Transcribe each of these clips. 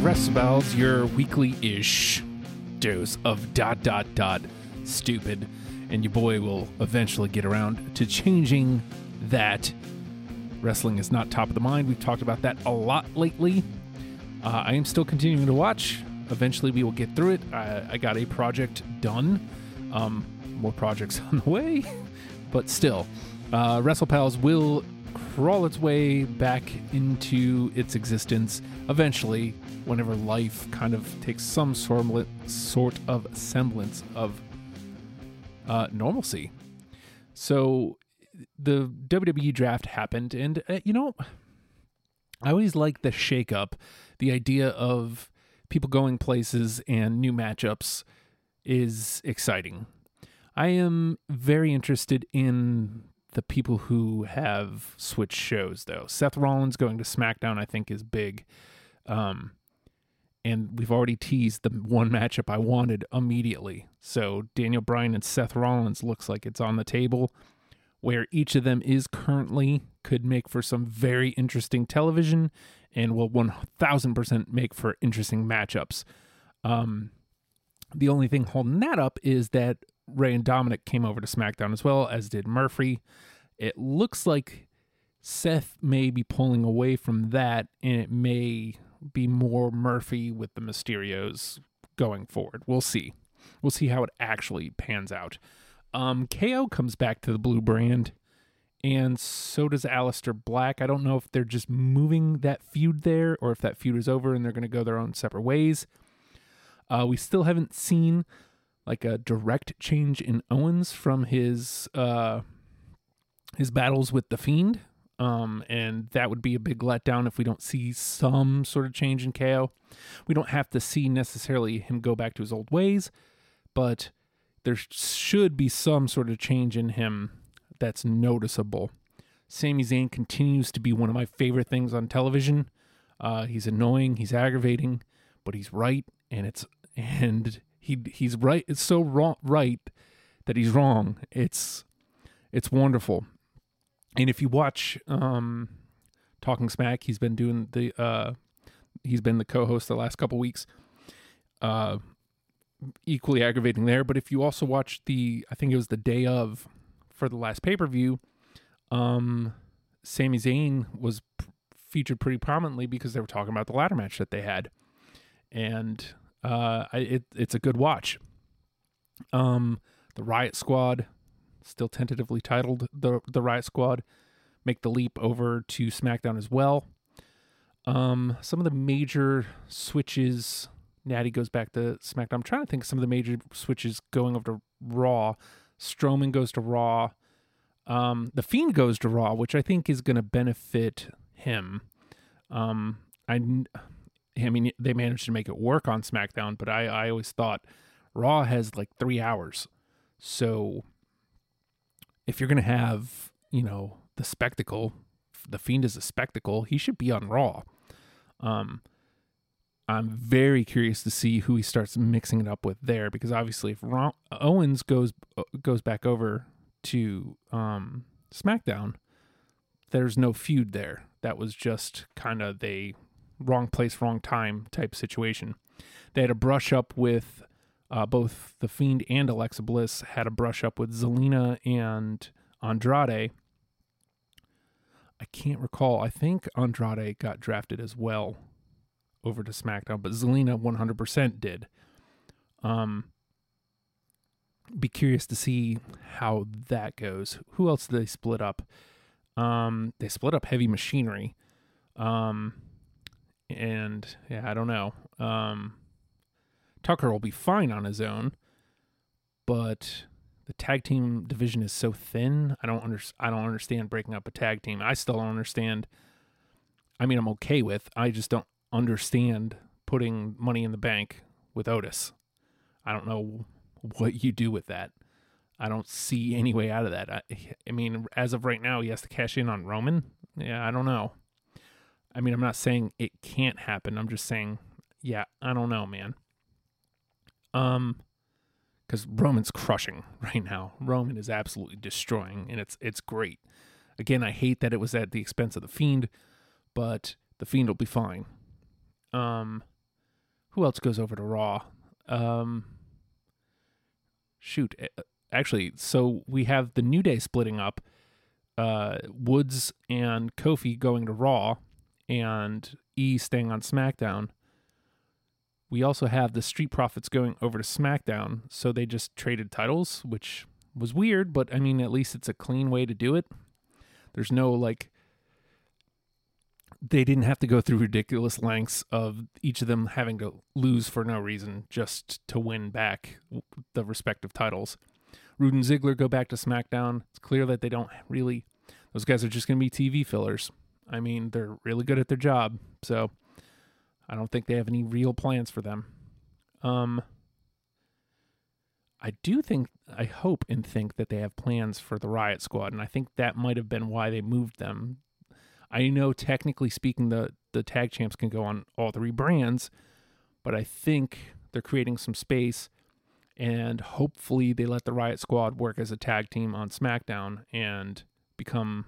WrestlePals, your weekly ish dose of dot dot dot stupid. And your boy will eventually get around to changing that. Wrestling is not top of the mind. We've talked about that a lot lately. Uh, I am still continuing to watch. Eventually, we will get through it. I, I got a project done. Um, more projects on the way, but still, uh, WrestlePals will crawl its way back into its existence eventually, whenever life kind of takes some sort of semblance of uh, normalcy. So the WWE draft happened, and uh, you know, I always like the shakeup, the idea of people going places and new matchups is exciting. I am very interested in the people who have switched shows, though. Seth Rollins going to SmackDown, I think, is big. Um, and we've already teased the one matchup I wanted immediately. So Daniel Bryan and Seth Rollins looks like it's on the table. Where each of them is currently could make for some very interesting television and will 1000% make for interesting matchups. Um, the only thing holding that up is that Rey and Dominic came over to SmackDown as well, as did Murphy. It looks like Seth may be pulling away from that, and it may be more Murphy with the Mysterios going forward. We'll see. We'll see how it actually pans out. Um, KO comes back to the blue brand, and so does Aleister Black. I don't know if they're just moving that feud there or if that feud is over and they're going to go their own separate ways. Uh, we still haven't seen like a direct change in Owens from his uh, his battles with the Fiend. Um, and that would be a big letdown if we don't see some sort of change in KO. We don't have to see necessarily him go back to his old ways, but there should be some sort of change in him that's noticeable. Sami Zayn continues to be one of my favorite things on television. Uh, he's annoying, he's aggravating, but he's right, and it's and he he's right. It's so wrong, right that he's wrong. It's it's wonderful. And if you watch um, Talking Smack, he's been doing the uh, he's been the co-host the last couple weeks. Uh, equally aggravating there. But if you also watch the, I think it was the day of for the last pay per view, um, Sami Zayn was p- featured pretty prominently because they were talking about the ladder match that they had, and uh, it, it's a good watch. Um, the Riot Squad, still tentatively titled the the Riot Squad, make the leap over to SmackDown as well. Um, some of the major switches. Natty goes back to SmackDown. I'm trying to think some of the major switches going over to Raw. Strowman goes to Raw. Um, the Fiend goes to Raw, which I think is going to benefit him. Um, I I mean, they managed to make it work on SmackDown, but I, I always thought Raw has like three hours. So if you're going to have, you know, the spectacle, the Fiend is a spectacle, he should be on Raw. Um, I'm very curious to see who he starts mixing it up with there because obviously if Ron- Owens goes uh, goes back over to um, SmackDown, there's no feud there. That was just kind of they wrong place, wrong time type situation. They had a brush up with uh, both the Fiend and Alexa Bliss had a brush up with Zelina and Andrade. I can't recall. I think Andrade got drafted as well over to SmackDown, but Zelina 100% did. Um, be curious to see how that goes. Who else did they split up? Um, they split up Heavy Machinery. Um, and yeah, I don't know. Um, Tucker will be fine on his own, but the tag team division is so thin. I don't under, I don't understand breaking up a tag team. I still don't understand. I mean, I'm okay with. I just don't understand putting money in the bank with Otis. I don't know what you do with that. I don't see any way out of that. I, I mean, as of right now, he has to cash in on Roman. Yeah, I don't know. I mean, I'm not saying it can't happen. I'm just saying, yeah, I don't know, man. Um, because Roman's crushing right now. Roman is absolutely destroying, and it's it's great. Again, I hate that it was at the expense of the Fiend, but the Fiend will be fine. Um, who else goes over to Raw? Um, shoot, uh, actually, so we have the New Day splitting up. Uh, Woods and Kofi going to Raw, and E staying on SmackDown. We also have the Street Profits going over to SmackDown, so they just traded titles, which was weird, but I mean, at least it's a clean way to do it. There's no like they didn't have to go through ridiculous lengths of each of them having to lose for no reason just to win back the respective titles. Roode and Ziggler go back to SmackDown. It's clear that they don't really, those guys are just going to be TV fillers. I mean, they're really good at their job, so I don't think they have any real plans for them. Um, I do think, I hope and think that they have plans for the Riot Squad, and I think that might have been why they moved them I know technically speaking the the tag champs can go on all three brands, but I think they're creating some space and hopefully they let the Riot Squad work as a tag team on SmackDown and become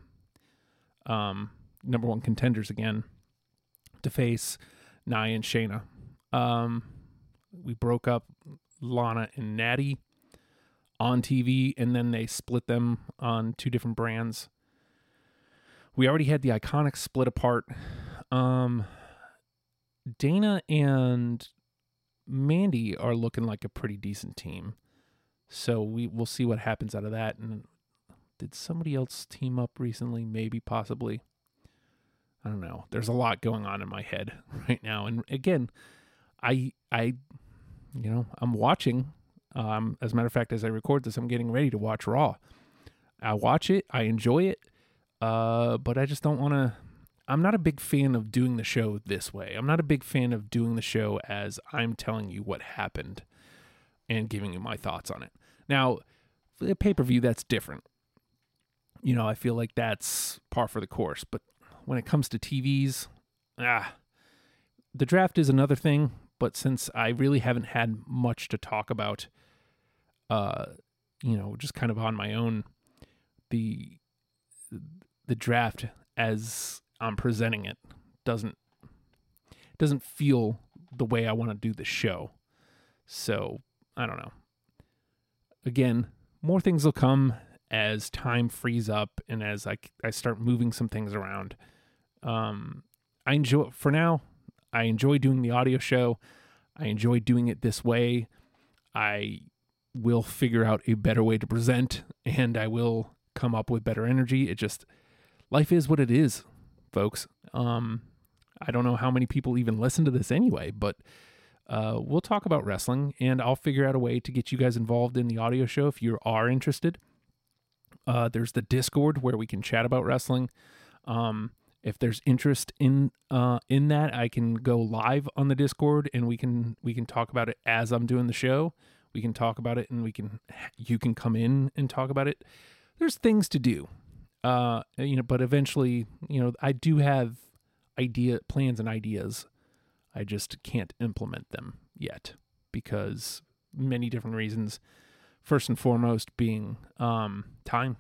um, number one contenders again to face Nia and Shayna. Um, we broke up Lana and Natty on TV, and then they split them on two different brands we already had the iconic split apart. Um, Dana and Mandy are looking like a pretty decent team. So we we'll see what happens out of that. And did somebody else team up recently? Maybe, possibly. I don't know. There's a lot going on in my head right now. And again, I I you know, I'm watching. Um, as a matter of fact, as I record this, I'm getting ready to watch Raw. I watch it, I enjoy it, uh, but I just don't want to. I'm not a big fan of doing the show this way. I'm not a big fan of doing the show as I'm telling you what happened and giving you my thoughts on it. Now, for the pay per view, that's different. You know, I feel like that's par for the course. But when it comes to TVs, ah, the draft is another thing. But since I really haven't had much to talk about, uh, you know, just kind of on my own, the the draft as I'm presenting it doesn't doesn't feel the way I want to do the show. So, I don't know. Again, more things will come as time frees up and as I, I start moving some things around. Um, I enjoy, for now, I enjoy doing the audio show. I enjoy doing it this way. I will figure out a better way to present and I will come up with better energy. It just, life is what it is, folks. Um, I don't know how many people even listen to this anyway, but uh, we'll talk about wrestling and I'll figure out a way to get you guys involved in the audio show if you are interested. Uh, there's the Discord where we can chat about wrestling. Um, if there's interest in uh, in that, I can go live on the Discord and we can we can talk about it as I'm doing the show. We can talk about it and we can you can come in and talk about it. There's things to do uh, you know, but eventually, you know, I do have idea plans and ideas. I just can't implement them yet because many different reasons. First and foremost, being um, time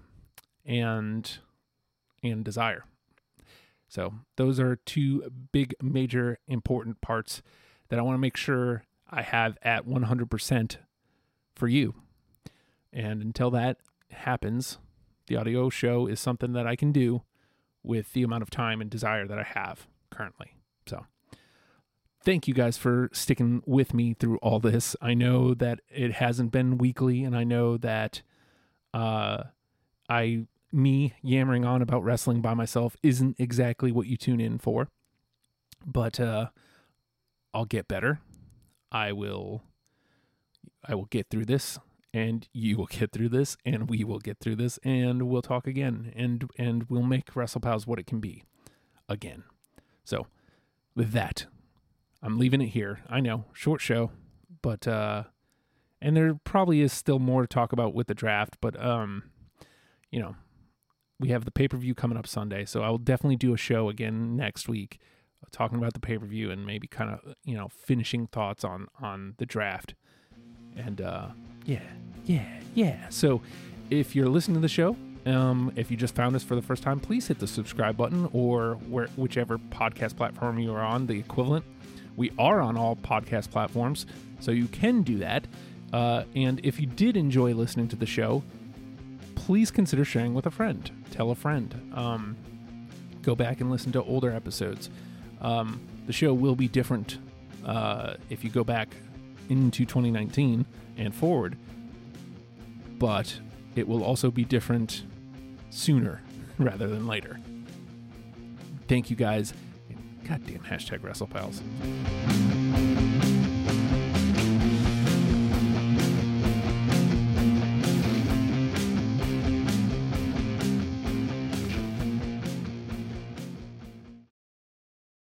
and and desire. So those are two big, major, important parts that I want to make sure I have at 100% for you. And until that happens, the audio show is something that I can do with the amount of time and desire that I have currently. So, thank you guys for sticking with me through all this. I know that it hasn't been weekly, and I know that uh, I me yammering on about wrestling by myself isn't exactly what you tune in for. But uh, I'll get better. I will. I will get through this and you will get through this and we will get through this and we'll talk again and and we'll make WrestlePals what it can be again. So, with that, I'm leaving it here. I know, short show, but uh and there probably is still more to talk about with the draft, but um you know, we have the pay-per-view coming up Sunday, so I will definitely do a show again next week uh, talking about the pay-per-view and maybe kind of, you know, finishing thoughts on on the draft. And uh yeah, yeah, yeah. So if you're listening to the show, um, if you just found us for the first time, please hit the subscribe button or where, whichever podcast platform you are on, the equivalent. We are on all podcast platforms, so you can do that. Uh, and if you did enjoy listening to the show, please consider sharing with a friend. Tell a friend. Um, go back and listen to older episodes. Um, the show will be different uh, if you go back into 2019 and forward, but it will also be different sooner rather than later. Thank you guys. Goddamn hashtag WrestlePals.